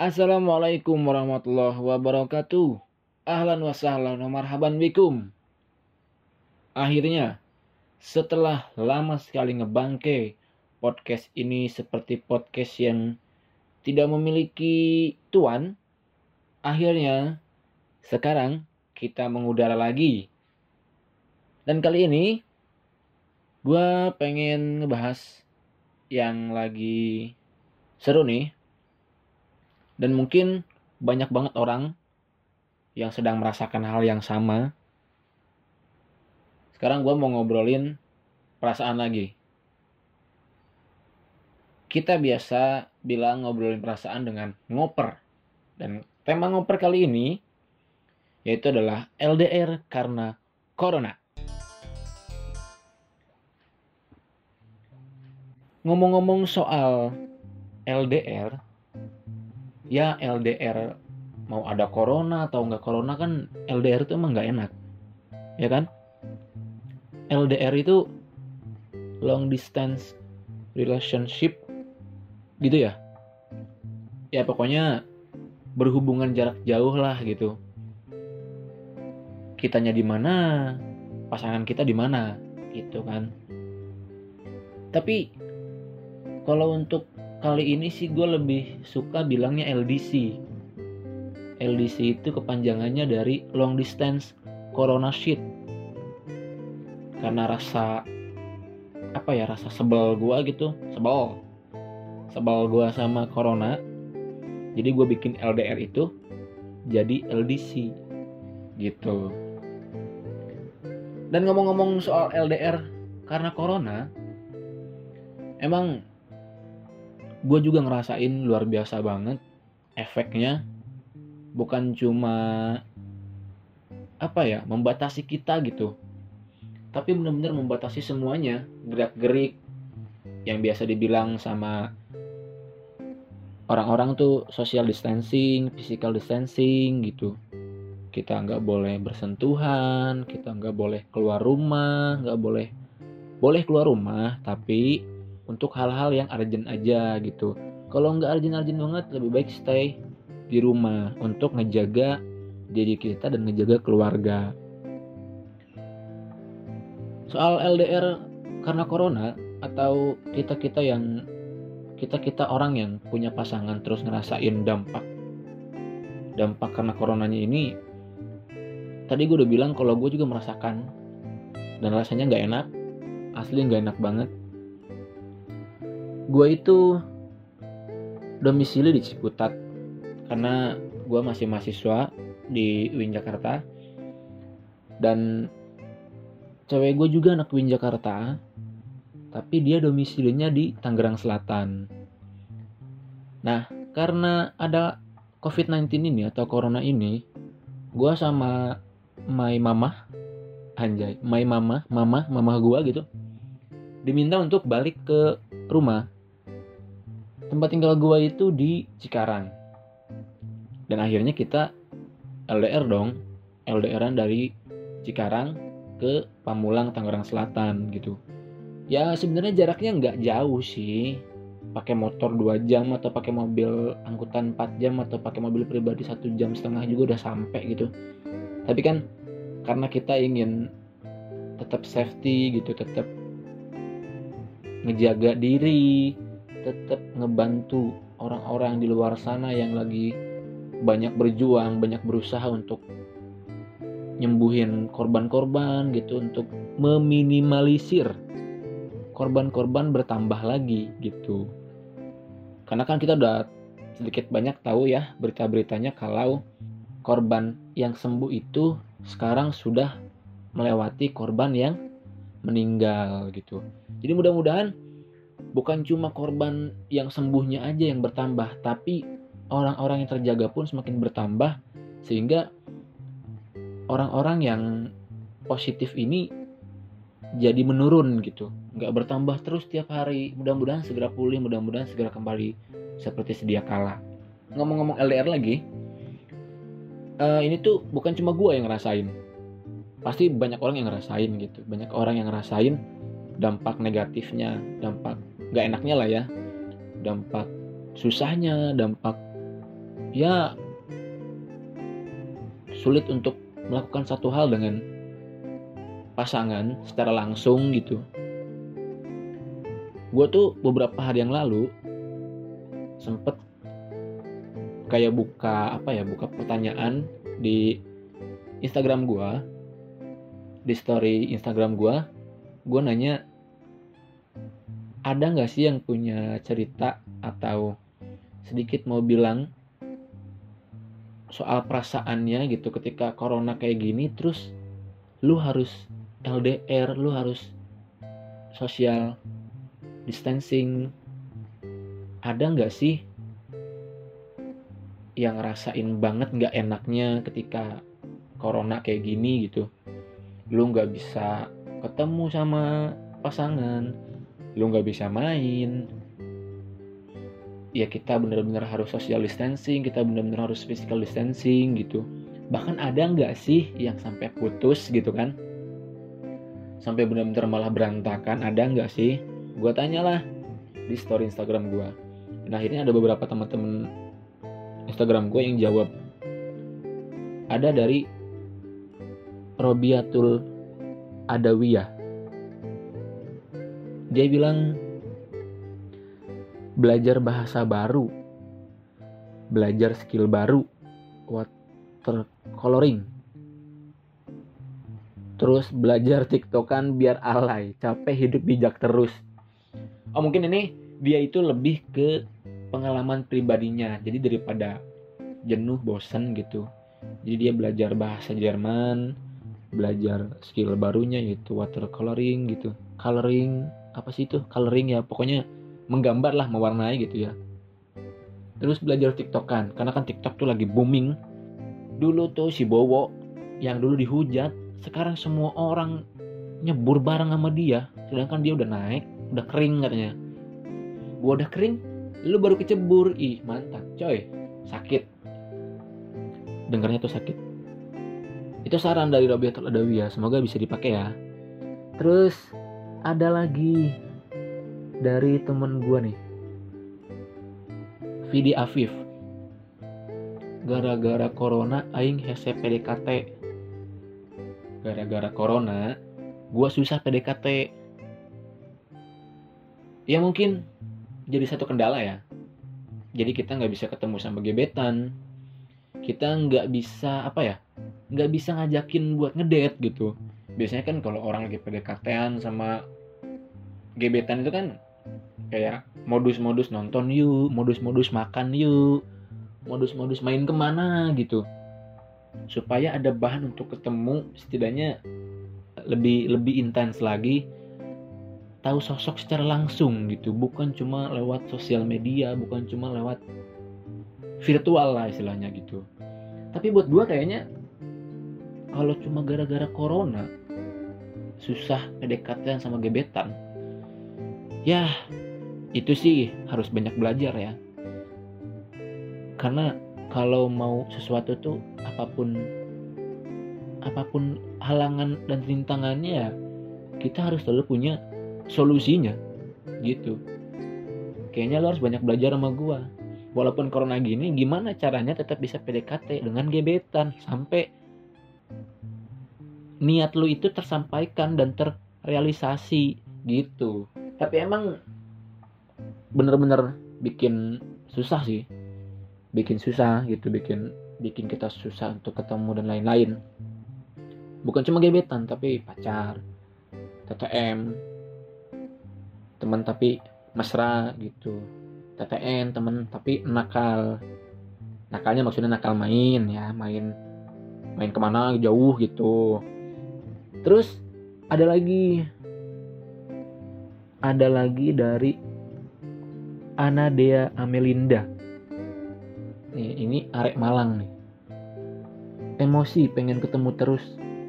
Assalamualaikum warahmatullahi wabarakatuh. Ahlan wa sahlan wa marhaban bikum. Akhirnya, setelah lama sekali ngebangke, podcast ini seperti podcast yang tidak memiliki tuan, akhirnya sekarang kita mengudara lagi. Dan kali ini, gue pengen ngebahas yang lagi seru nih dan mungkin banyak banget orang yang sedang merasakan hal yang sama. Sekarang gue mau ngobrolin perasaan lagi. Kita biasa bilang ngobrolin perasaan dengan ngoper. Dan tema ngoper kali ini yaitu adalah LDR karena Corona. Ngomong-ngomong soal LDR, ya LDR mau ada corona atau nggak corona kan LDR itu emang nggak enak. Ya kan? LDR itu long distance relationship gitu ya. Ya pokoknya berhubungan jarak jauh lah gitu. Kitanya di mana? Pasangan kita di mana? Gitu kan. Tapi kalau untuk kali ini sih gue lebih suka bilangnya LDC. LDC itu kepanjangannya dari long distance corona shit. Karena rasa apa ya rasa sebel gue gitu, sebel, sebel gue sama corona. Jadi gue bikin LDR itu jadi LDC gitu. Dan ngomong-ngomong soal LDR karena corona, emang gue juga ngerasain luar biasa banget efeknya. Bukan cuma apa ya membatasi kita gitu. Tapi benar-benar membatasi semuanya. Gerak-gerik yang biasa dibilang sama orang-orang tuh social distancing, physical distancing gitu. Kita nggak boleh bersentuhan, kita nggak boleh keluar rumah, nggak boleh boleh keluar rumah, tapi untuk hal-hal yang urgent aja gitu. Kalau nggak urgent-urgent banget lebih baik stay di rumah untuk ngejaga diri kita dan ngejaga keluarga. Soal LDR karena corona atau kita kita yang kita kita orang yang punya pasangan terus ngerasain dampak dampak karena coronanya ini tadi gue udah bilang kalau gue juga merasakan. Dan rasanya nggak enak asli nggak enak banget gue itu domisili di Ciputat. Karena gue masih mahasiswa di UIN Jakarta dan cewek gue juga anak UIN Jakarta tapi dia domisilinya di Tangerang Selatan. Nah karena ada COVID-19 ini atau Corona ini gue sama my mama anjay my mama mama mama gue gitu diminta untuk balik ke rumah tempat tinggal gua itu di Cikarang. Dan akhirnya kita LDR dong. LDRan dari Cikarang ke Pamulang Tangerang Selatan gitu. Ya sebenarnya jaraknya nggak jauh sih. Pakai motor 2 jam atau pakai mobil angkutan 4 jam atau pakai mobil pribadi satu jam setengah juga udah sampai gitu. Tapi kan karena kita ingin tetap safety gitu tetap ngejaga diri tetap ngebantu orang-orang di luar sana yang lagi banyak berjuang, banyak berusaha untuk nyembuhin korban-korban gitu untuk meminimalisir korban-korban bertambah lagi gitu. Karena kan kita udah sedikit banyak tahu ya berita-beritanya kalau korban yang sembuh itu sekarang sudah melewati korban yang meninggal gitu. Jadi mudah-mudahan bukan cuma korban yang sembuhnya aja yang bertambah, tapi orang-orang yang terjaga pun semakin bertambah sehingga orang-orang yang positif ini jadi menurun gitu. Nggak bertambah terus tiap hari. Mudah-mudahan segera pulih mudah-mudahan segera kembali seperti sedia kala. Ngomong-ngomong LDR lagi uh, ini tuh bukan cuma gue yang ngerasain. Pasti banyak orang yang ngerasain gitu. Banyak orang yang ngerasain dampak negatifnya dampak nggak enaknya lah ya. Dampak susahnya dampak ya sulit untuk melakukan satu hal dengan pasangan secara langsung gitu. Gue tuh beberapa hari yang lalu sempet kayak buka apa ya buka pertanyaan di Instagram gue di story Instagram gue gue nanya ada nggak sih yang punya cerita atau sedikit mau bilang soal perasaannya gitu ketika corona kayak gini terus lu harus LDR lu harus social distancing. Ada nggak sih yang ngerasain banget nggak enaknya ketika corona kayak gini gitu? Lu nggak bisa ketemu sama pasangan lu nggak bisa main. Ya kita bener-bener harus social distancing kita bener-bener harus physical distancing gitu. Bahkan ada nggak sih yang sampai putus gitu kan? Sampai bener-bener malah berantakan ada nggak sih? Gue tanyalah di story Instagram gue dan akhirnya ada beberapa teman-teman Instagram gue yang jawab ada dari Robiatul Adawiyah dia bilang belajar bahasa baru, belajar skill baru, watercoloring, terus belajar tiktokan biar alay, capek hidup bijak terus. Oh mungkin ini dia itu lebih ke pengalaman pribadinya, jadi daripada jenuh, bosan gitu. Jadi dia belajar bahasa Jerman, belajar skill barunya yaitu watercoloring gitu, coloring apa sih itu coloring ya pokoknya menggambar lah mewarnai gitu ya. Terus belajar tiktokan karena kan tiktok tuh lagi booming. Dulu tuh si Bowo yang dulu dihujat sekarang semua orang nyebur bareng sama dia sedangkan dia udah naik udah kering katanya. Gua udah kering lu baru kecebur. Ih mantap coy. Sakit. Dengarnya tuh sakit. Itu saran dari Robiatul Adawiyah semoga bisa dipakai ya. Terus ada lagi dari temen gue nih. Vidi Afif. Gara-gara corona aing hese PDKT gara-gara corona gue susah PDKT ya mungkin jadi satu kendala ya. Jadi kita nggak bisa ketemu sama gebetan. Kita nggak bisa apa ya nggak bisa ngajakin buat ngedate gitu biasanya kan kalau orang lagi PDKT-an sama gebetan itu kan kayak modus-modus nonton yuk modus-modus makan yuk modus-modus main ke mana gitu. Supaya ada bahan untuk ketemu setidaknya lebih lebih intens lagi tahu sosok secara langsung gitu. Bukan cuma lewat sosial media bukan cuma lewat virtual lah istilahnya gitu. Tapi buat gue kayaknya kalau cuma gara-gara corona susah PDKT sama gebetan. Ya itu sih harus banyak belajar ya. Karena kalau mau sesuatu tuh apa pun apa pun halangan dan rintangannya ya kita harus selalu punya solusinya gitu. Kayaknya lo harus banyak belajar sama gua. Walaupun corona gini gimana caranya tetap bisa PDKT dengan gebetan sampai niat lu itu tersampaikan dan terrealisasi gitu. Tapi emang bener-bener bikin susah sih. Bikin susah gitu bikin bikin kita susah untuk ketemu dan lain-lain. Bukan cuma gebetan tapi pacar TTM teman tapi mesra gitu. TTN temen tapi nakal. Nakalnya maksudnya nakal main ya main main ke mana jauh gitu terus ada lagi ada lagi dari Anadea Amelinda. Nih, ini arek Malang nih. Emosi pengen ketemu terus.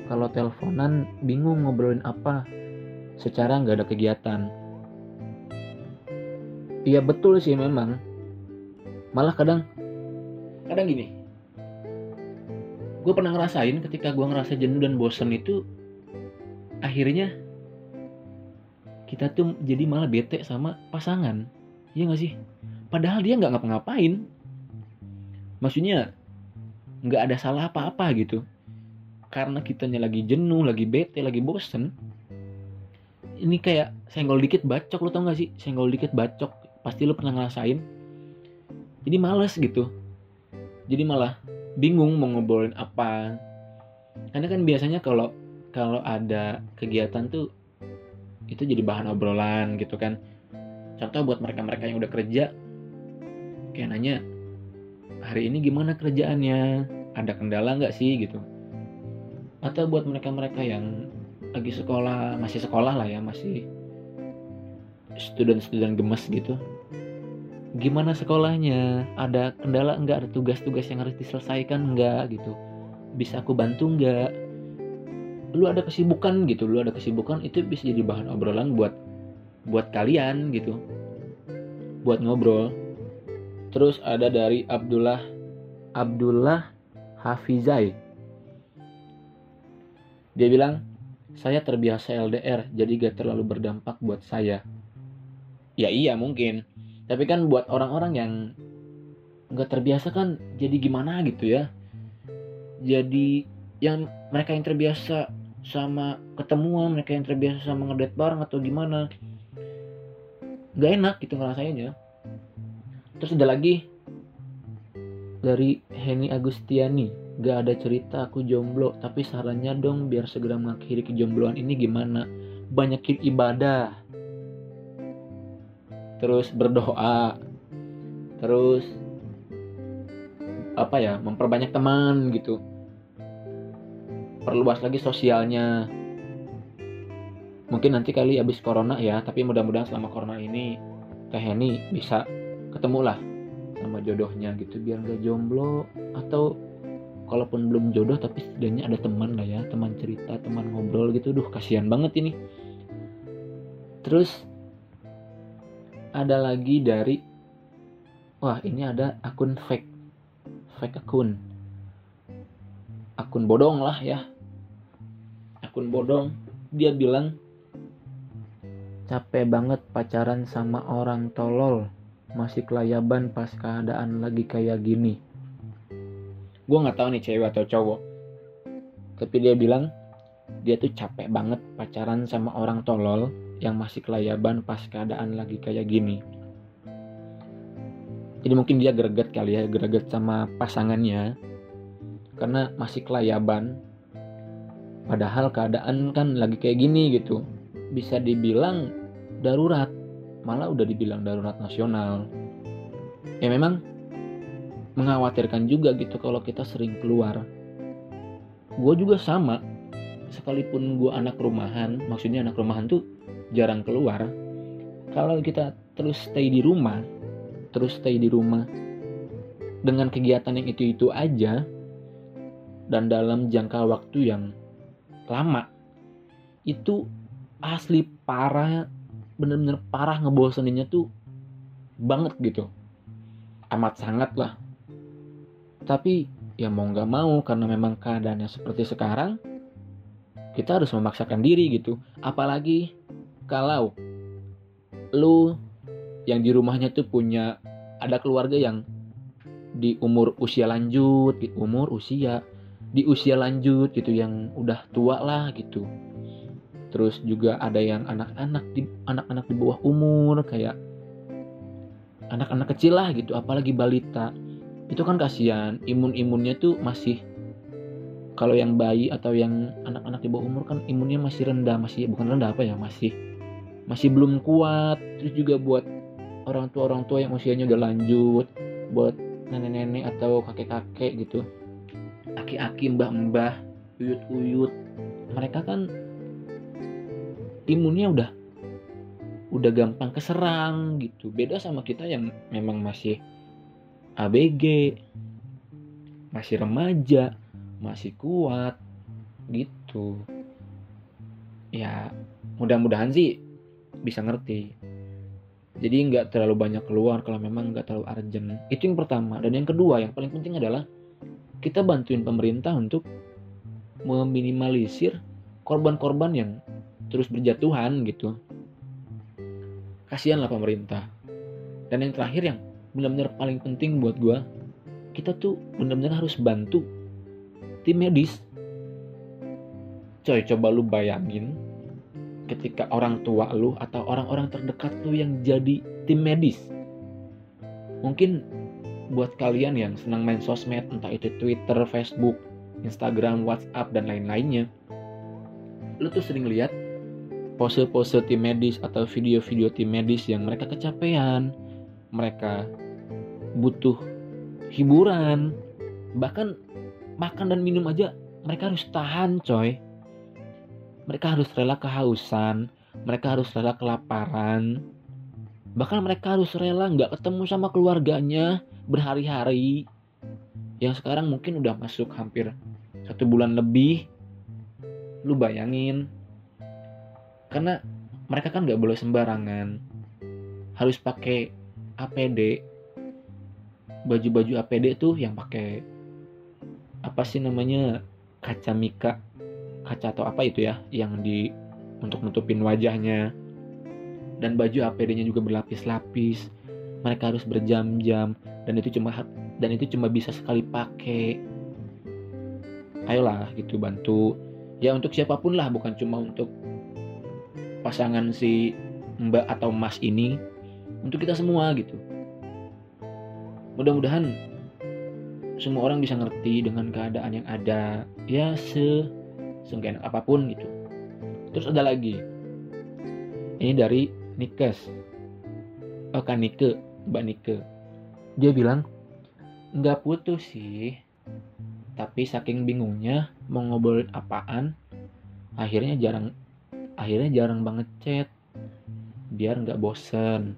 Kalau teleponan bingung ngobrolin apa. Secara nggak ada kegiatan. Iya betul sih memang. Malah kadang kadang gini. Gue pernah ngerasain ketika gue ngerasa jenuh dan bosen itu akhirnya kita tuh jadi malah bete sama pasangan. Iya gak sih? Padahal dia nggak ngapa-ngapain. maksudnya nggak ada salah apa-apa gitu. Karena kitanya lagi jenuh lagi bete lagi bosen. Ini kayak senggol dikit bacok lo tau gak sih? Senggol dikit bacok pasti lo pernah ngerasain. Jadi males gitu. Jadi malah bingung mau ngobrolin apa. Karena kan biasanya kalau kalau ada kegiatan tuh itu jadi bahan obrolan gitu kan. Contoh buat mereka-mereka yang udah kerja kayak nanya hari ini gimana kerjaannya? Ada kendala nggak sih? gitu. Atau buat mereka-mereka yang lagi sekolah masih sekolah lah ya masih student-student gemes gitu. Gimana sekolahnya? Ada kendala enggak ada tugas-tugas yang harus diselesaikan enggak gitu. Bisa aku bantu enggak lu ada kesibukan gitu lu ada kesibukan itu bisa jadi bahan obrolan buat buat kalian gitu. Buat ngobrol. Terus ada dari Abdullah Abdullah Hafizai. Dia bilang saya terbiasa LDR jadi gak terlalu berdampak buat saya. Ya iya mungkin. Tapi kan buat orang-orang yang nggak terbiasa kan jadi gimana gitu ya? Jadi yang mereka yang terbiasa sama ketemuan mereka yang terbiasa sama ngedate bareng atau gimana. Nggak enak gitu ngerasainnya terus ada lagi. Dari Henny Agustiani. Gak ada cerita aku jomblo. Tapi sarannya dong biar segera mengakhiri kejombloan ini gimana? Banyakin ibadah. Terus berdoa. Terus apa ya? Memperbanyak teman gitu perluas lagi sosialnya. Mungkin nanti kali habis corona ya tapi mudah-mudahan selama corona ini teh Heni bisa ketemu lah sama jodohnya gitu biar gak jomblo. Atau kalaupun belum jodoh tapi setidaknya ada teman lah ya teman cerita teman ngobrol gitu. Duh kasihan banget ini. Terus ada lagi dari wah ini ada akun fake. Fake akun. Akun bodong lah ya akun bodong dia bilang capek banget pacaran sama orang tolol masih kelayaban pas keadaan lagi kayak gini gue nggak tahu nih cewek atau cowok tapi dia bilang dia tuh capek banget pacaran sama orang tolol yang masih kelayaban pas keadaan lagi kayak gini. Jadi mungkin dia greget kali ya, greget sama pasangannya karena masih kelayaban. Padahal keadaan kan lagi kayak gini gitu. Bisa dibilang darurat, malah udah dibilang darurat nasional. Ya memang mengkhawatirkan juga gitu kalau kita sering keluar. Gue juga sama, sekalipun gue anak rumahan, maksudnya anak rumahan tuh jarang keluar kalau kita terus stay di rumah terus stay di rumah dengan kegiatan yang itu-itu aja dan dalam jangka waktu yang lama. Itu asli parah bener-bener parah ngeboseninnya tuh banget gitu. Amat sangat lah. Tapi ya mau nggak mau karena memang keadaannya seperti sekarang kita harus memaksakan diri gitu. Apalagi kalau lu yang di rumahnya tuh punya ada keluarga yang di umur usia lanjut, di umur usia di usia lanjut gitu yang udah tua lah gitu. Terus juga ada yang anak-anak di anak-anak di bawah umur kayak anak-anak kecil lah gitu, apalagi balita. Itu kan kasihan, imun-imunnya tuh masih kalau yang bayi atau yang anak-anak di bawah umur kan imunnya masih rendah, masih bukan rendah apa ya, masih masih belum kuat terus juga buat orang tua orang tua yang usianya udah lanjut buat nenek-nenek atau kakek-kakek gitu aki-aki mbah-mbah uyut-uyut. Mereka kan imunnya udah udah gampang keserang gitu. Beda sama kita yang memang masih ABG masih remaja masih kuat gitu. Ya mudah-mudahan sih bisa ngerti. Jadi nggak terlalu banyak keluar kalau memang nggak terlalu urgent. Itu yang pertama. Dan yang kedua yang paling penting adalah kita bantuin pemerintah untuk meminimalisir korban-korban yang terus berjatuhan gitu. Kasihanlah pemerintah. Dan yang terakhir yang benar-benar paling penting buat gue kita tuh benar-benar harus bantu tim medis. Coy coba lu bayangin ketika orang tua lu atau orang-orang terdekat lu yang jadi tim medis. Mungkin buat kalian yang senang main sosmed entah itu Twitter, Facebook, Instagram, WhatsApp dan lain-lainnya lu tuh sering lihat pose-pose tim medis atau video-video tim medis yang mereka kecapean mereka butuh hiburan bahkan makan dan minum aja mereka harus tahan coy. Mereka harus rela kehausan, mereka harus rela kelaparan, bahkan mereka harus rela nggak ketemu sama keluarganya berhari-hari. Yang sekarang mungkin udah masuk hampir satu bulan lebih. Lu bayangin, karena mereka kan nggak boleh sembarangan, harus pakai APD, baju-baju APD tuh yang pakai apa sih namanya? Kaca mika. Kaca atau apa itu ya? Yang di untuk nutupin wajahnya dan baju APD-nya juga berlapis-lapis. Mereka harus berjam-jam dan itu cuma dan itu cuma bisa sekali pakai. Ayolah gitu bantu. Ya untuk siapa pun lah bukan cuma untuk pasangan si mbak atau mas ini. Untuk kita semua gitu. Mudah-mudahan semua orang bisa ngerti dengan keadaan yang ada. Ya se seenggak apa pun gitu. Terus ada lagi. Ini dari Nikes. Oh kan Nike Mbak Nike. Dia bilang? Nggak putus sih. Tapi saking bingungnya mau ngobrolin apaan akhirnya jarang akhirnya jarang banget chat. Biar nggak bosen.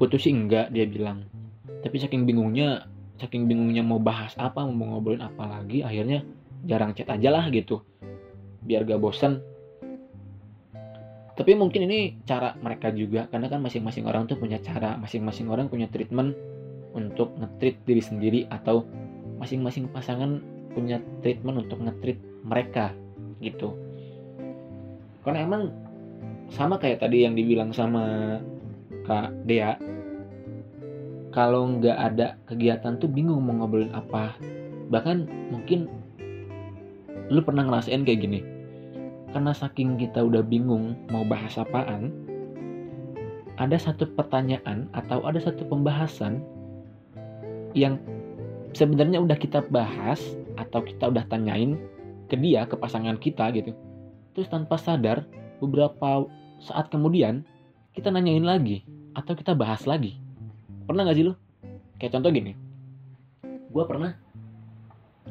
Putus sih enggak dia bilang. Tapi saking bingungnya saking bingungnya mau bahas apa mau ngobrolin apa lagi akhirnya jarang chat aja lah gitu. Biar gak bosan tapi mungkin ini cara mereka juga karena kan masing-masing orang tuh punya cara masing-masing orang punya treatment untuk ngetreat diri sendiri atau masing-masing pasangan punya treatment untuk ngetreat mereka gitu. Karena emang sama kayak tadi yang dibilang sama kak Dea kalau nggak ada kegiatan tuh bingung mau ngobrolin apa. Bahkan mungkin lu pernah ngerasain kayak gini karena saking kita udah bingung mau bahas apaan, ada satu pertanyaan atau ada satu pembahasan yang sebenarnya udah kita bahas atau kita udah tanyain ke dia, ke pasangan kita gitu. Terus tanpa sadar, beberapa saat kemudian kita nanyain lagi atau kita bahas lagi. Pernah gak sih lo? Kayak contoh gini, gue pernah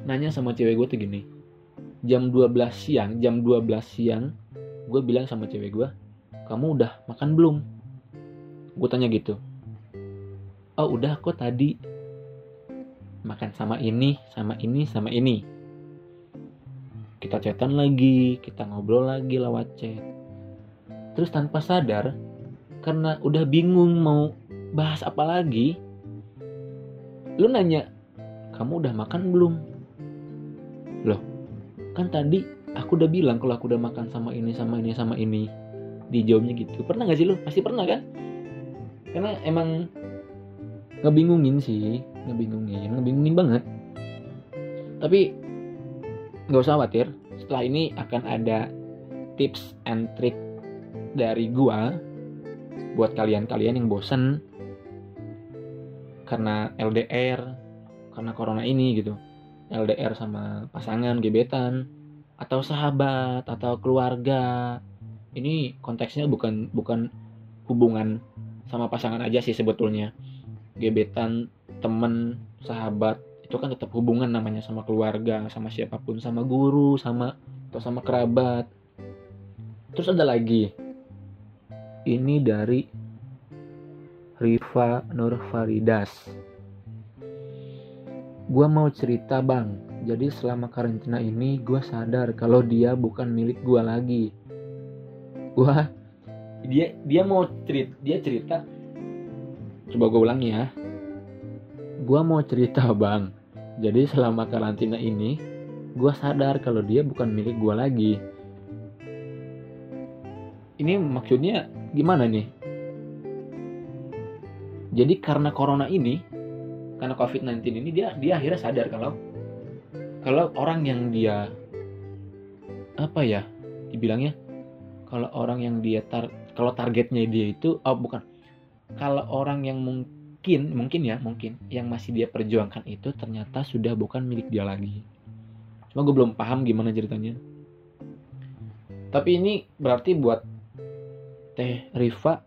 nanya sama cewek gue tuh gini, jam 12 siang jam 12 siang gue bilang sama cewek gue kamu udah makan belum? Gue tanya gitu. Oh udah kok tadi. Makan sama ini sama ini sama ini. Kita chatan lagi kita ngobrol lagi lewat chat. Terus tanpa sadar karena udah bingung mau bahas apa lagi lu nanya kamu udah makan belum? Loh kan tadi aku udah bilang kalau aku udah makan sama ini sama ini sama ini. Dijawabnya gitu. Pernah gak sih lo pasti pernah kan? Karena emang ngebingungin sih. Ngebingungin. Ngebingungin banget. Tapi nggak usah khawatir. Setelah ini akan ada tips and trick dari gua buat kalian-kalian yang bosen karena LDR karena corona ini gitu LDR sama pasangan gebetan atau sahabat atau keluarga. Ini konteksnya bukan bukan hubungan sama pasangan aja sih sebetulnya. Gebetan temen sahabat itu kan tetap hubungan namanya sama keluarga sama siapa pun sama guru sama atau sama kerabat. Terus ada lagi. Ini dari Riva Nur Faridas Gua mau cerita bang, jadi selama karantina ini gue sadar kalau dia bukan milik gue lagi. Gua dia dia mau cerita dia cerita. Coba gue ulangi ya. Gua mau cerita bang, jadi selama karantina ini gue sadar kalau dia bukan milik gue lagi. Ini maksudnya gimana nih? Jadi karena corona ini karena COVID-19 ini dia dia akhirnya sadar kalau kalau orang yang dia apa ya dibilangnya? Kalau orang yang dia tar kalau targetnya dia itu oh bukan. Kalau orang yang mungkin mungkin ya mungkin yang masih dia perjuangkan itu ternyata sudah bukan milik dia lagi. Cuma gue belum paham gimana ceritanya. Tapi ini berarti buat Teh Riva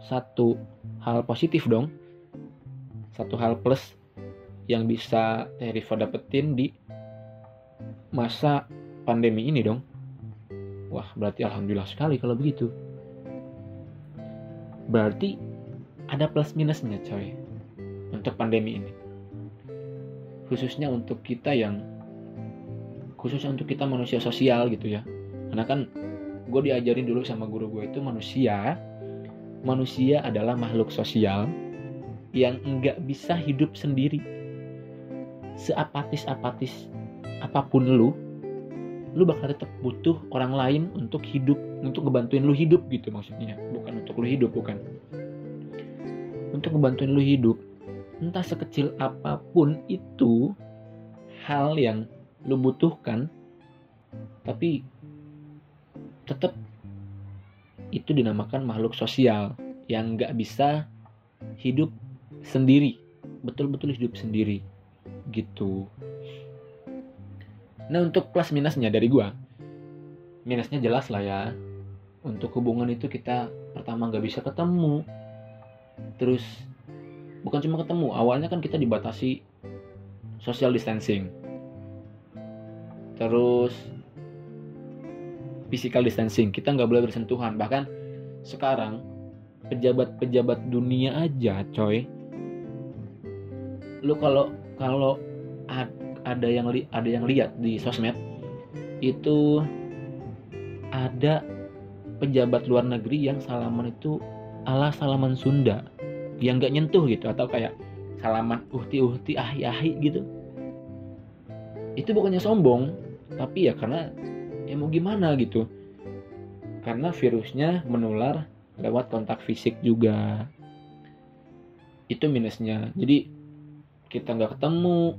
satu hal positif dong. Satu hal plus yang bisa Teh dapetin di masa pandemi ini dong. Wah berarti alhamdulillah sekali kalau begitu. Berarti ada plus minusnya coy untuk pandemi ini. Khususnya untuk kita yang khususnya untuk kita manusia sosial gitu ya. Karena kan gue diajarin dulu sama guru gue itu manusia manusia adalah makhluk sosial yang enggak bisa hidup sendiri seapatis apatis apa pun lu lu bakal tetap butuh orang lain untuk hidup untuk ngebantuin lu hidup gitu maksudnya. Bukan untuk lu hidup bukan. Untuk ngebantuin lu hidup entah sekecil apa pun itu hal yang lu butuhkan tapi tetap itu dinamakan makhluk sosial yang nggak bisa hidup sendiri. Betul-betul hidup sendiri gitu. Nah untuk plus minusnya dari gua minusnya jelas lah ya. Untuk hubungan itu kita pertama nggak bisa ketemu. Terus bukan cuma ketemu awalnya kan kita dibatasi social distancing. Terus physical distancing kita nggak boleh bersentuhan. Bahkan sekarang pejabat-pejabat dunia aja coy. Lu kalau kalau ada yang ada yang lihat di sosmed itu ada pejabat luar negeri yang salaman itu ala salaman Sunda yang nggak nyentuh gitu atau kayak salaman uhti uhti ahi ahi gitu. Itu bukannya sombong tapi ya karena ya mau gimana gitu. Karena virusnya menular lewat kontak fisik juga. Itu minusnya. Jadi kita nggak ketemu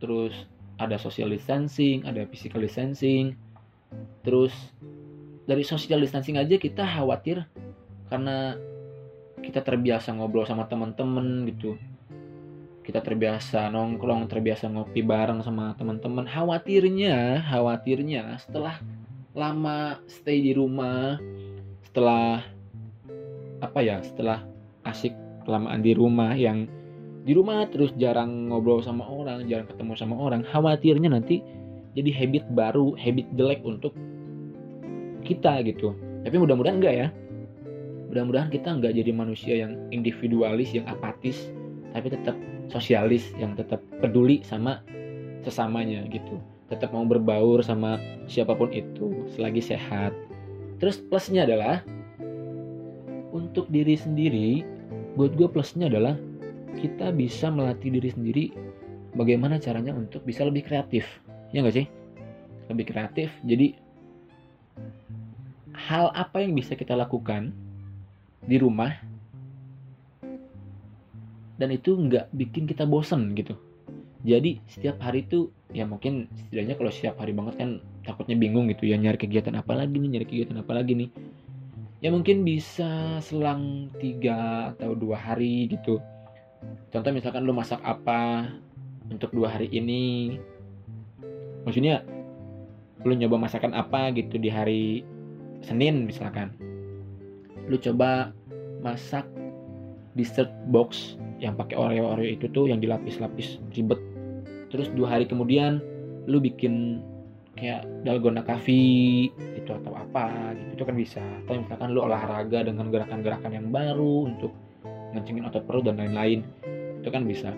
terus ada social distancing ada physical distancing terus dari social distancing aja kita khawatir karena kita terbiasa ngobrol sama teman-teman gitu kita terbiasa nongkrong, terbiasa ngopi bareng sama teman-teman. Khawatirnya, khawatirnya setelah lama stay di rumah, setelah apa ya, setelah asik kelamaan di rumah yang di rumah terus jarang ngobrol sama orang, jarang ketemu sama orang, khawatirnya nanti jadi habit baru, habit jelek untuk kita gitu. Tapi mudah-mudahan enggak ya. Mudah-mudahan kita enggak jadi manusia yang individualis, yang apatis, tapi tetap sosialis yang tetap peduli sama sesamanya gitu tetap mau berbaur sama siapa pun itu selagi sehat terus plusnya adalah untuk diri sendiri buat gue plusnya adalah kita bisa melatih diri sendiri bagaimana caranya untuk bisa lebih kreatif. Ya nggak sih? Lebih kreatif. Jadi hal apa yang bisa kita lakukan di rumah dan itu nggak bikin kita bosen gitu. Jadi setiap hari itu ya mungkin setidaknya kalau setiap hari banget kan takutnya bingung gitu ya nyari kegiatan apa lagi nih nyari kegiatan apa lagi nih. Ya mungkin bisa selang tiga atau dua hari gitu contoh misalkan lu masak apa untuk dua hari ini. Maksudnya lu nyoba masakan apa gitu di hari Senin misalkan. Lu coba masak dessert box yang pakai oreo oreo itu tuh yang dilapis-lapis ribet. Terus dua hari kemudian lu bikin kayak dalgona coffee itu atau apa gitu itu kan bisa. Atau misalkan lu olahraga dengan gerakan-gerakan yang baru untuk ngencengin otot perut dan lain-lain. Itu kan bisa.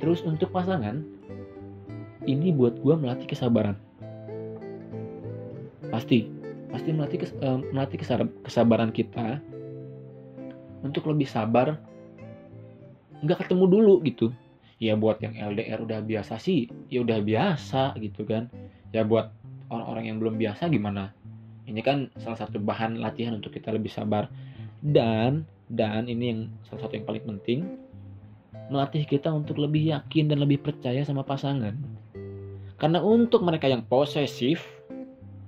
Terus untuk pasangan ini buat gue melatih kesabaran. Pasti. Pasti melatih kes, uh, melatih kesabaran kita untuk lebih sabar nggak ketemu dulu gitu. Ya buat yang LDR udah biasa sih ya udah biasa gitu kan. Ya buat orang-orang yang belum biasa gimana? Ini kan salah satu bahan latihan untuk kita lebih sabar. Dan dan ini yang salah satu yang paling penting melatih kita untuk lebih yakin dan lebih percaya sama pasangan. Karena untuk mereka yang posesif,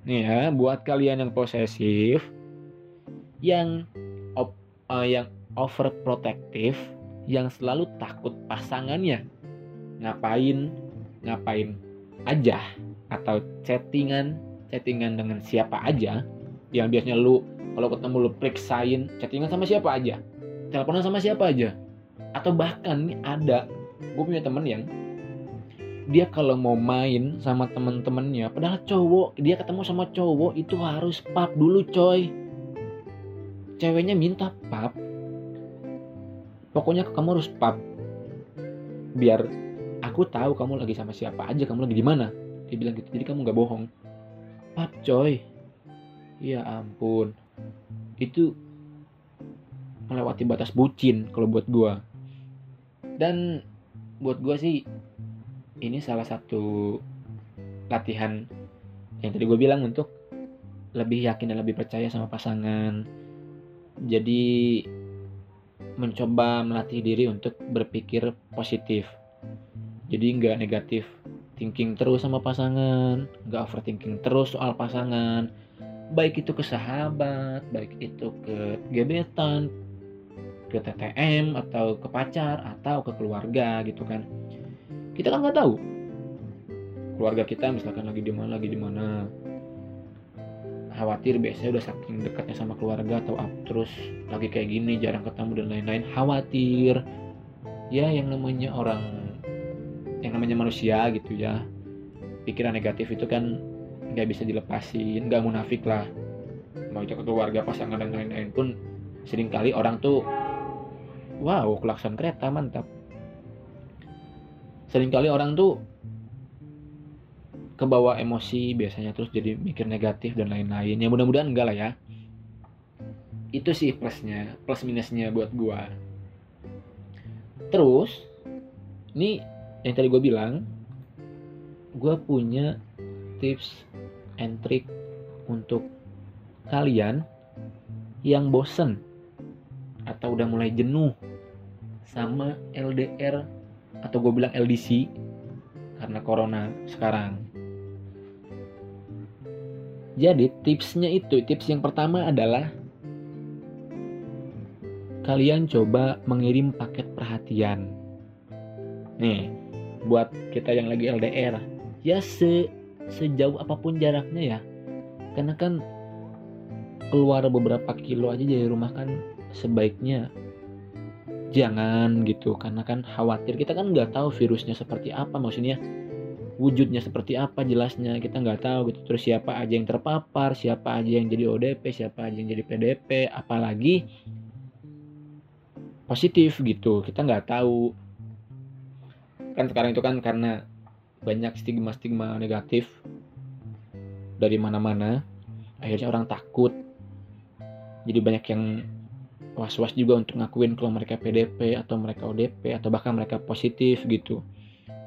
nih ya, buat kalian yang posesif, yang op, uh, yang overprotective, yang selalu takut pasangannya ngapain ngapain aja atau chattingan chattingan dengan siapa aja yang biasanya lu kalau ketemu lu periksain chattingan sama siapa aja? Teleponan sama siapa aja? Atau bahkan nih ada gue punya temen yang dia kalau mau main sama temen-temennya padahal cowok dia ketemu sama cowok itu harus pap dulu coy. Ceweknya minta pap. Pokoknya kamu harus pap. Biar aku tahu kamu lagi sama siapa aja kamu lagi di mana. Dia bilang gitu jadi kamu nggak bohong. Pap coy ya ampun. Itu melewati batas bucin kalau buat gua. Dan buat gue sih ini salah satu latihan yang tadi gue bilang untuk lebih yakin dan lebih percaya sama pasangan. Jadi mencoba melatih diri untuk berpikir positif. Jadi nggak negatif thinking terus sama pasangan nggak overthinking terus soal pasangan baik itu ke sahabat baik itu ke gebetan ke TTM atau ke pacar atau ke keluarga gitu kan. Kita kan nggak tahu. Keluarga kita misalkan lagi di mana lagi di mana. Khawatir biasanya udah saking dekatnya sama keluarga atau up terus lagi kayak gini jarang ketemu dan lain-lain. Khawatir. Ya yang namanya orang yang namanya manusia gitu ya. Pikiran negatif itu kan nggak bisa dilepasin nggak munafik lah. Mau itu keluarga pasangan dan lain-lain pun sering kali orang tuh wow klakson kereta mantap. Seringkali orang tuh kebawa emosi biasanya terus jadi mikir negatif dan lain-lain. Ya mudah-mudahan enggak lah ya. Itu sih plusnya plus minusnya buat gua. Terus ini yang tadi gue bilang gue punya tips and trick untuk kalian yang bosen atau udah mulai jenuh sama LDR atau gue bilang LDC karena corona sekarang. Jadi tipsnya itu, tips yang pertama adalah kalian coba mengirim paket perhatian. Nih, buat kita yang lagi LDR, ya se sejauh apa pun jaraknya ya. Karena kan keluar beberapa kilo aja dari rumah kan sebaiknya jangan gitu. Karena kan khawatir kita kan nggak tahu virusnya seperti apa maksudnya wujudnya seperti apa jelasnya. Kita nggak tahu gitu. Terus siapa aja yang terpapar siapa aja yang jadi ODP siapa aja yang jadi PDP apalagi positif gitu. Kita nggak tahu. Kan sekarang itu kan karena banyak stigma-stigma negatif dari mana-mana. Akhirnya orang takut. Jadi banyak yang was-was juga untuk ngakuin kalau mereka PDP atau mereka ODP atau bahkan mereka positif gitu.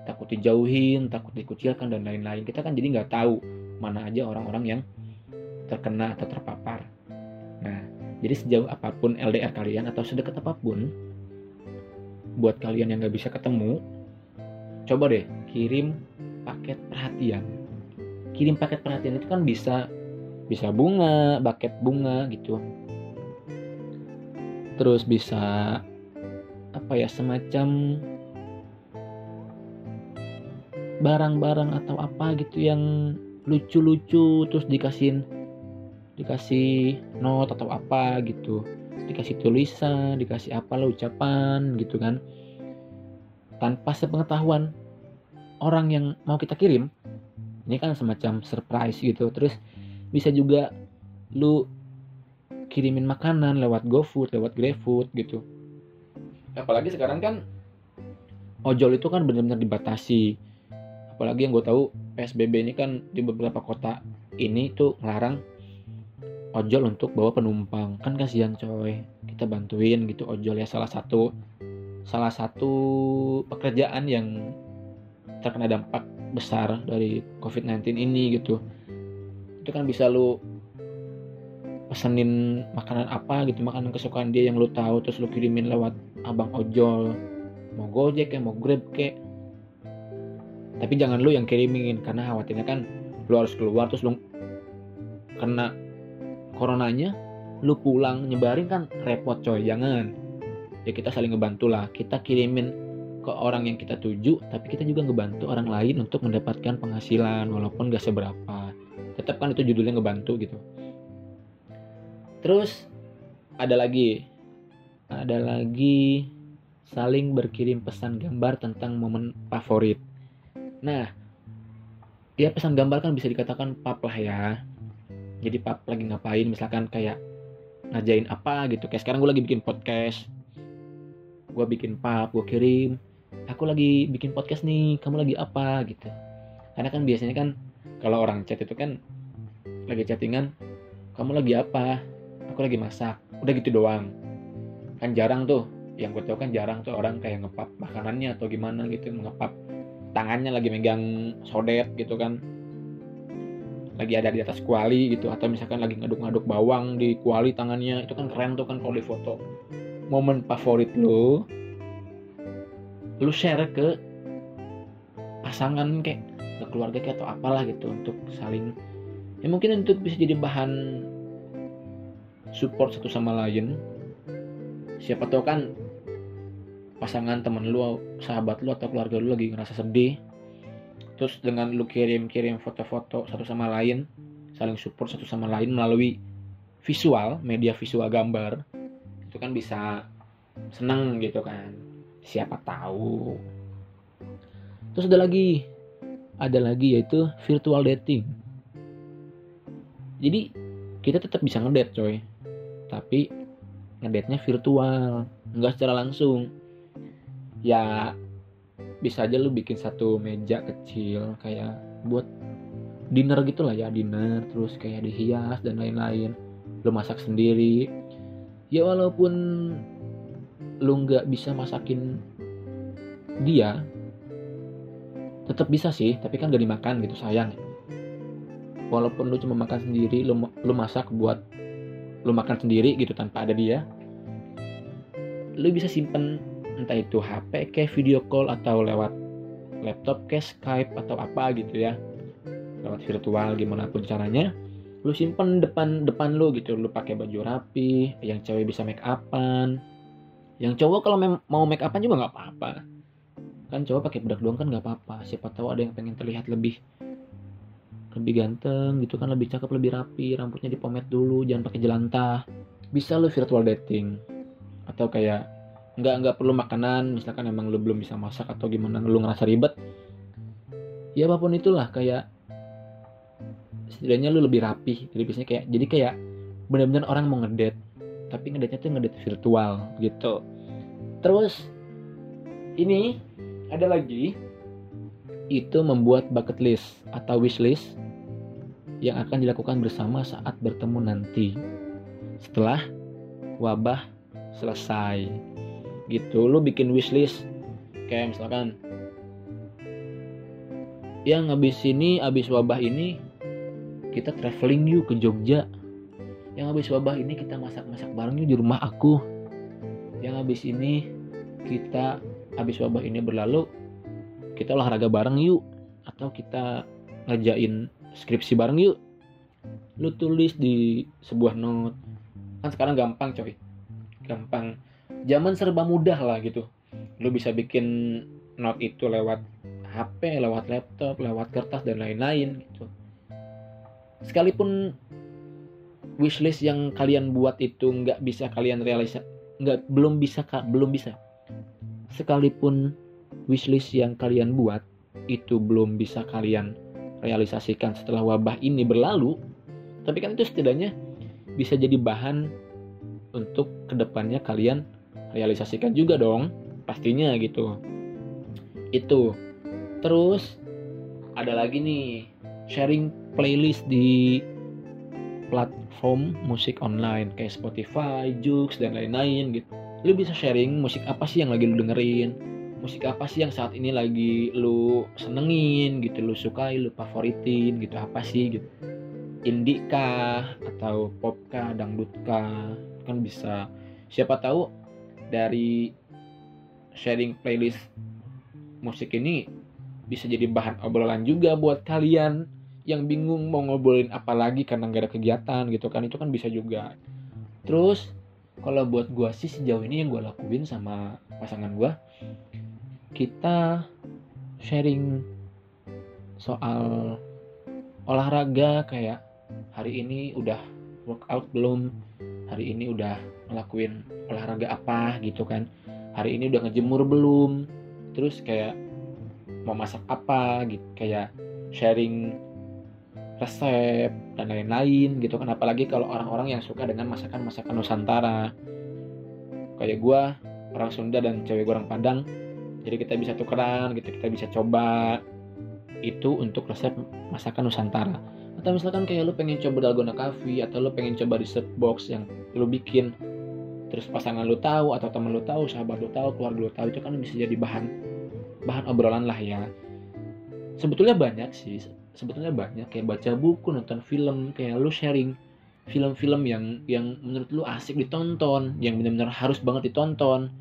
Takut dijauhin takut dikucilkan dan lain-lain. Kita kan jadi nggak tahu mana aja orang-orang yang terkena atau terpapar. Nah jadi sejauh apa pun LDR kalian atau sedekat apa pun buat kalian yang nggak bisa ketemu coba deh kirim paket perhatian. Kirim paket perhatian itu kan bisa bisa bunga paket bunga gitu. Terus bisa apa ya semacam barang-barang atau apa gitu yang lucu-lucu terus dikasihin dikasih note atau apa gitu. Dikasih tulisan dikasih apa lah ucapan gitu kan. Tanpa sepengetahuan orang yang mau kita kirim ini kan semacam surprise gitu terus bisa juga lu kirimin makanan lewat GoFood, lewat GrabFood gitu. Apalagi sekarang kan ojol itu kan benar-benar dibatasi. Apalagi yang gue tahu PSBB ini kan di beberapa kota ini tuh ngelarang ojol untuk bawa penumpang. Kan kasihan coy. Kita bantuin gitu ojol ya salah satu salah satu pekerjaan yang terkena dampak besar dari COVID-19 ini gitu. Itu kan bisa lu pesenin makanan apa gitu makanan kesukaan dia yang lu tahu terus lu kirimin lewat abang ojol. Mau gojek kayak mau grab kayak tapi jangan lu yang kirimin karena khawatirnya kan lu harus keluar terus lu kena coronanya lu pulang nyebarin kan repot coy jangan. Ya kita saling ngebantu lah. Kita kirimin ke orang yang kita tuju tapi kita juga ngebantu orang lain untuk mendapatkan penghasilan walaupun gak seberapa. Tetap kan itu judulnya ngebantu gitu. Terus ada lagi. Ada lagi saling berkirim pesan gambar tentang momen favorit. Nah ya pesan gambar kan bisa dikatakan pap lah ya. Jadi pap lagi ngapain? Misalkan kayak ngajain apa gitu. Kayak sekarang gue lagi bikin podcast. Gue bikin pap gue kirim aku lagi bikin podcast nih kamu lagi apa gitu. Karena kan biasanya kan kalau orang chat itu kan lagi chattingan kamu lagi apa? Aku lagi masak. Udah gitu doang. Kan jarang tuh yang gue tau kan jarang tuh orang kayak ngepap makanannya atau gimana gitu ngepap tangannya lagi megang sodet gitu kan. Lagi ada di atas kuali gitu atau misalkan lagi ngaduk-ngaduk bawang di kuali tangannya itu kan keren tuh kan kalau di foto. Momen favorit lu lu share ke pasangan kayak ke keluarga kayak atau apalah gitu untuk saling ya mungkin untuk bisa jadi bahan support satu sama lain. Siapa tahu kan pasangan temen lu sahabat lu atau keluarga lu lagi ngerasa sedih terus dengan lu kirim-kirim foto-foto satu sama lain saling support satu sama lain melalui visual media visual gambar itu kan bisa seneng gitu kan siapa tahu. Terus ada lagi ada lagi yaitu virtual dating. Jadi kita tetap bisa ngedate coy. Tapi ngedate-nya virtual nggak secara langsung. Ya bisa aja lu bikin satu meja kecil kayak buat dinner gitu lah ya dinner terus kayak dihias dan lain-lain. Lu masak sendiri. Ya walaupun lu nggak bisa masakin dia tetap bisa sih tapi kan gak dimakan gitu sayang. Walaupun lu cuma makan sendiri lu lu masak buat lu makan sendiri gitu tanpa ada dia lu bisa simpen entah itu HP kayak video call atau lewat laptop kayak Skype atau apa gitu ya. Lewat virtual gimana pun caranya lu simpen depan depan lu gitu. Lu pakai baju rapi yang cewek bisa make upan yang cowok kalau mau make upan juga nggak apa-apa. Kan cowok pakai bedak doang kan nggak apa-apa. Siapa tahu ada yang pengen terlihat lebih lebih ganteng gitu kan lebih cakep lebih rapi rambutnya dipomet dulu jangan pakai jelantah. Bisa lu virtual dating. Atau kayak nggak nggak perlu makanan misalkan emang lu belum bisa masak atau gimana lu ngerasa ribet. Ya apa pun itulah kayak setidaknya lu lebih rapi. Jadi biasanya kayak jadi kayak benar-benar orang mau ngedate tapi ngedate-nya tuh ngedate virtual gitu. Terus ini ada lagi. Itu membuat bucket list atau wish list yang akan dilakukan bersama saat bertemu nanti. Setelah wabah selesai. Gitu lu bikin wish list. Kayak misalkan yang habis ini habis wabah ini kita traveling yuk ke Jogja yang habis wabah ini kita masak-masak bareng yuk di rumah aku. Yang habis ini kita habis wabah ini berlalu kita olahraga bareng yuk. Atau kita ngerjain skripsi bareng yuk. Lu tulis di sebuah note. Kan sekarang gampang coy. Gampang. Zaman serba mudah lah gitu. Lu bisa bikin note itu lewat HP lewat laptop lewat kertas dan lain-lain gitu. Sekalipun wishlist yang kalian buat itu nggak bisa kalian realisasi nggak belum bisa kak belum bisa sekalipun wishlist yang kalian buat itu belum bisa kalian realisasikan setelah wabah ini berlalu, tapi kan itu setidaknya bisa jadi bahan untuk ke depannya kalian realisasikan juga dong, pastinya gitu. Itu. Terus ada lagi nih sharing playlist di platform musik online kayak Spotify, Joox dan lain-lain gitu. Lu bisa sharing musik apa sih yang lagi lu dengerin, musik apa sih yang saat ini lagi lu senengin gitu lu sukai lu favoritin gitu apa sih gitu. Indie kah atau pop kah dangdut kah kan bisa. Siapa tahu dari sharing playlist musik ini bisa jadi bahan obrolan juga buat kalian yang bingung mau ngobrolin apa lagi karena nggak ada kegiatan gitu kan itu kan bisa juga. Terus kalau buat gua sih sejauh ini yang gua lakuin sama pasangan gua kita sharing soal olahraga kayak hari ini udah workout belum hari ini udah ngelakuin olahraga apa gitu kan hari ini udah ngejemur belum terus kayak mau masak apa gitu kayak sharing resep dan lain-lain gitu kan. Apalagi kalau orang-orang yang suka dengan masakan-masakan Nusantara. Kayak gue orang Sunda dan cewek gue orang Padang. Jadi kita bisa tukeran gitu kita bisa coba itu untuk resep masakan Nusantara. Atau misalkan kayak lu pengen coba dalgona coffee atau lu pengen coba resep box yang lu bikin. Terus pasangan lu tahu atau temen lu tahu sahabat lu tahu keluarga lu tahu itu kan bisa jadi bahan bahan obrolan lah ya. Sebetulnya banyak sih sebetulnya banyak kayak baca buku nonton film kayak lu sharing film-film yang yang menurut lu asik ditonton yang benar-benar harus banget ditonton.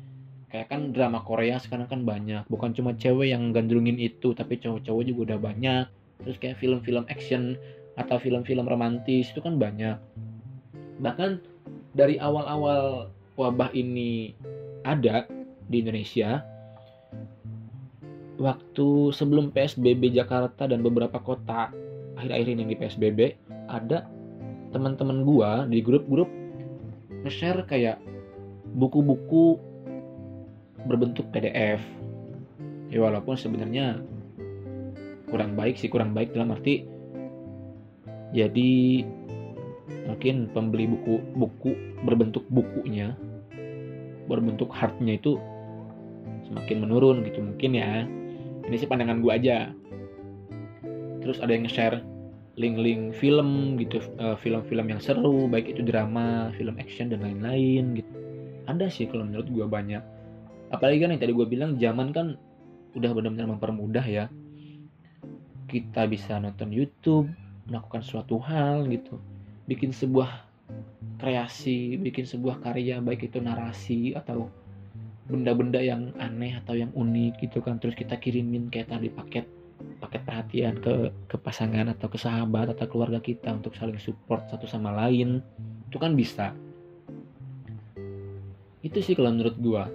Kayak kan drama Korea sekarang kan banyak bukan cuma cewek yang gandrungin itu tapi cowok-cowok juga udah banyak. Terus kayak film-film action atau film-film romantis itu kan banyak. Bahkan dari awal-awal wabah ini ada di Indonesia waktu sebelum PSBB Jakarta dan beberapa kota akhir-akhir ini yang di PSBB ada teman-teman gua di grup-grup nge-share kayak buku-buku berbentuk PDF ya walaupun sebenarnya kurang baik sih kurang baik dalam arti jadi mungkin pembeli buku buku berbentuk bukunya berbentuk hardnya itu semakin menurun gitu mungkin ya ini sih pandangan gue aja. Terus ada yang share link-link film gitu eh, film-film yang seru baik itu drama film action dan lain-lain gitu. Ada sih kalau menurut gue banyak. Apalagi kan yang tadi gue bilang zaman kan udah benar-benar mempermudah ya. Kita bisa nonton YouTube melakukan suatu hal gitu. Bikin sebuah kreasi bikin sebuah karya baik itu narasi atau benda-benda yang aneh atau yang unik gitu kan. Terus kita kirimin kayak tadi paket paket perhatian ke ke pasangan atau ke sahabat atau keluarga kita untuk saling support satu sama lain. Itu kan bisa. Itu sih kalau menurut gua.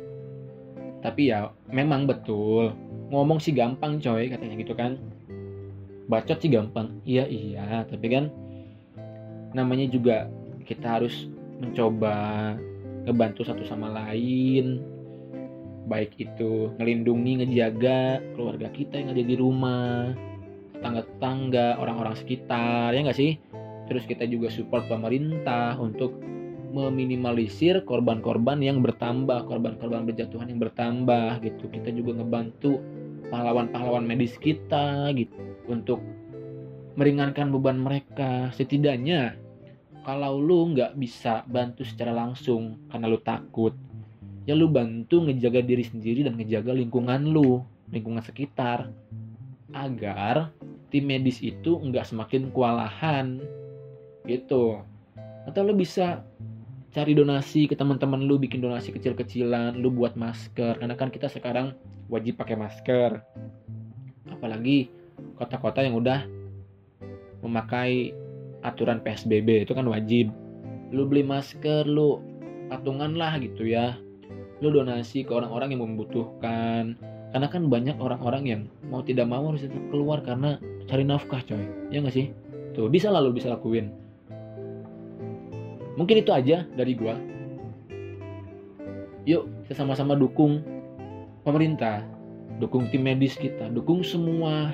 Tapi ya memang betul. Ngomong sih gampang coy katanya gitu kan. Bacot sih gampang. Iya iya. Tapi kan namanya juga kita harus mencoba ngebantu satu sama lain baik itu ngelindungi ngejaga keluarga kita yang ada di rumah tetangga-tetangga orang-orang sekitar ya nggak sih? Terus kita juga support pemerintah untuk meminimalisir korban-korban yang bertambah korban-korban berjatuhan yang bertambah gitu. Kita juga ngebantu pahlawan-pahlawan medis kita gitu untuk meringankan beban mereka. Setidaknya kalau lu nggak bisa bantu secara langsung karena lu takut ya lu bantu ngejaga diri sendiri dan ngejaga lingkungan lu lingkungan sekitar. Agar tim medis itu nggak semakin kewalahan. Gitu. Atau lu bisa cari donasi ke teman-teman lu bikin donasi kecil-kecilan lu buat masker. Karena kan kita sekarang wajib pakai masker. Apalagi kota-kota yang udah memakai aturan PSBB itu kan wajib. Lu beli masker lu patungan lah gitu ya lu donasi ke orang-orang yang membutuhkan. Karena kan banyak orang-orang yang mau tidak mau harus tetap keluar karena cari nafkah coy. Ya nggak sih? Tuh bisa lalu bisa lakuin. Mungkin itu aja dari gua. Yuk kita sama-sama dukung pemerintah dukung tim medis kita dukung semua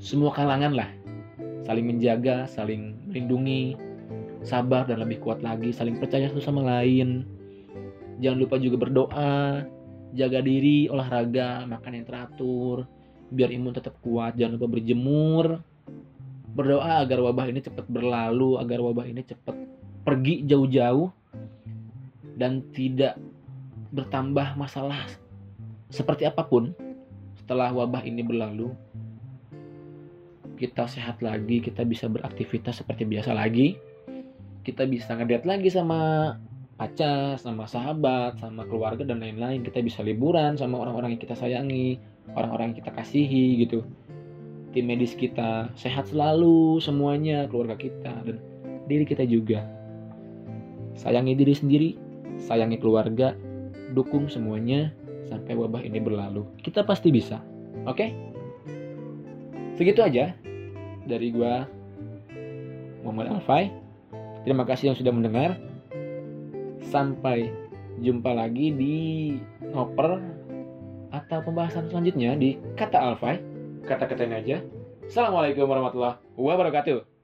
semua kalangan lah. Saling menjaga saling melindungi sabar dan lebih kuat lagi saling percaya satu sama lain Jangan lupa juga berdoa, jaga diri, olahraga, makan yang teratur, biar imun tetap kuat. Jangan lupa berjemur. Berdoa agar wabah ini cepat berlalu, agar wabah ini cepat pergi jauh-jauh dan tidak bertambah masalah seperti apa pun setelah wabah ini berlalu kita sehat lagi kita bisa beraktivitas seperti biasa lagi kita bisa ngeliat lagi sama pacar, sama sahabat, sama keluarga dan lain-lain. Kita bisa liburan sama orang-orang yang kita sayangi, orang-orang yang kita kasihi gitu. Tim medis kita sehat selalu semuanya, keluarga kita dan diri kita juga. Sayangi diri sendiri, sayangi keluarga, dukung semuanya sampai wabah ini berlalu. Kita pasti bisa. Oke? Okay? Segitu aja dari gua Muhammad Alfai. Terima kasih yang sudah mendengar. Sampai jumpa lagi di ngoper atau pembahasan selanjutnya di kata Alfai. Kata-katanya aja. Assalamualaikum warahmatullahi wabarakatuh.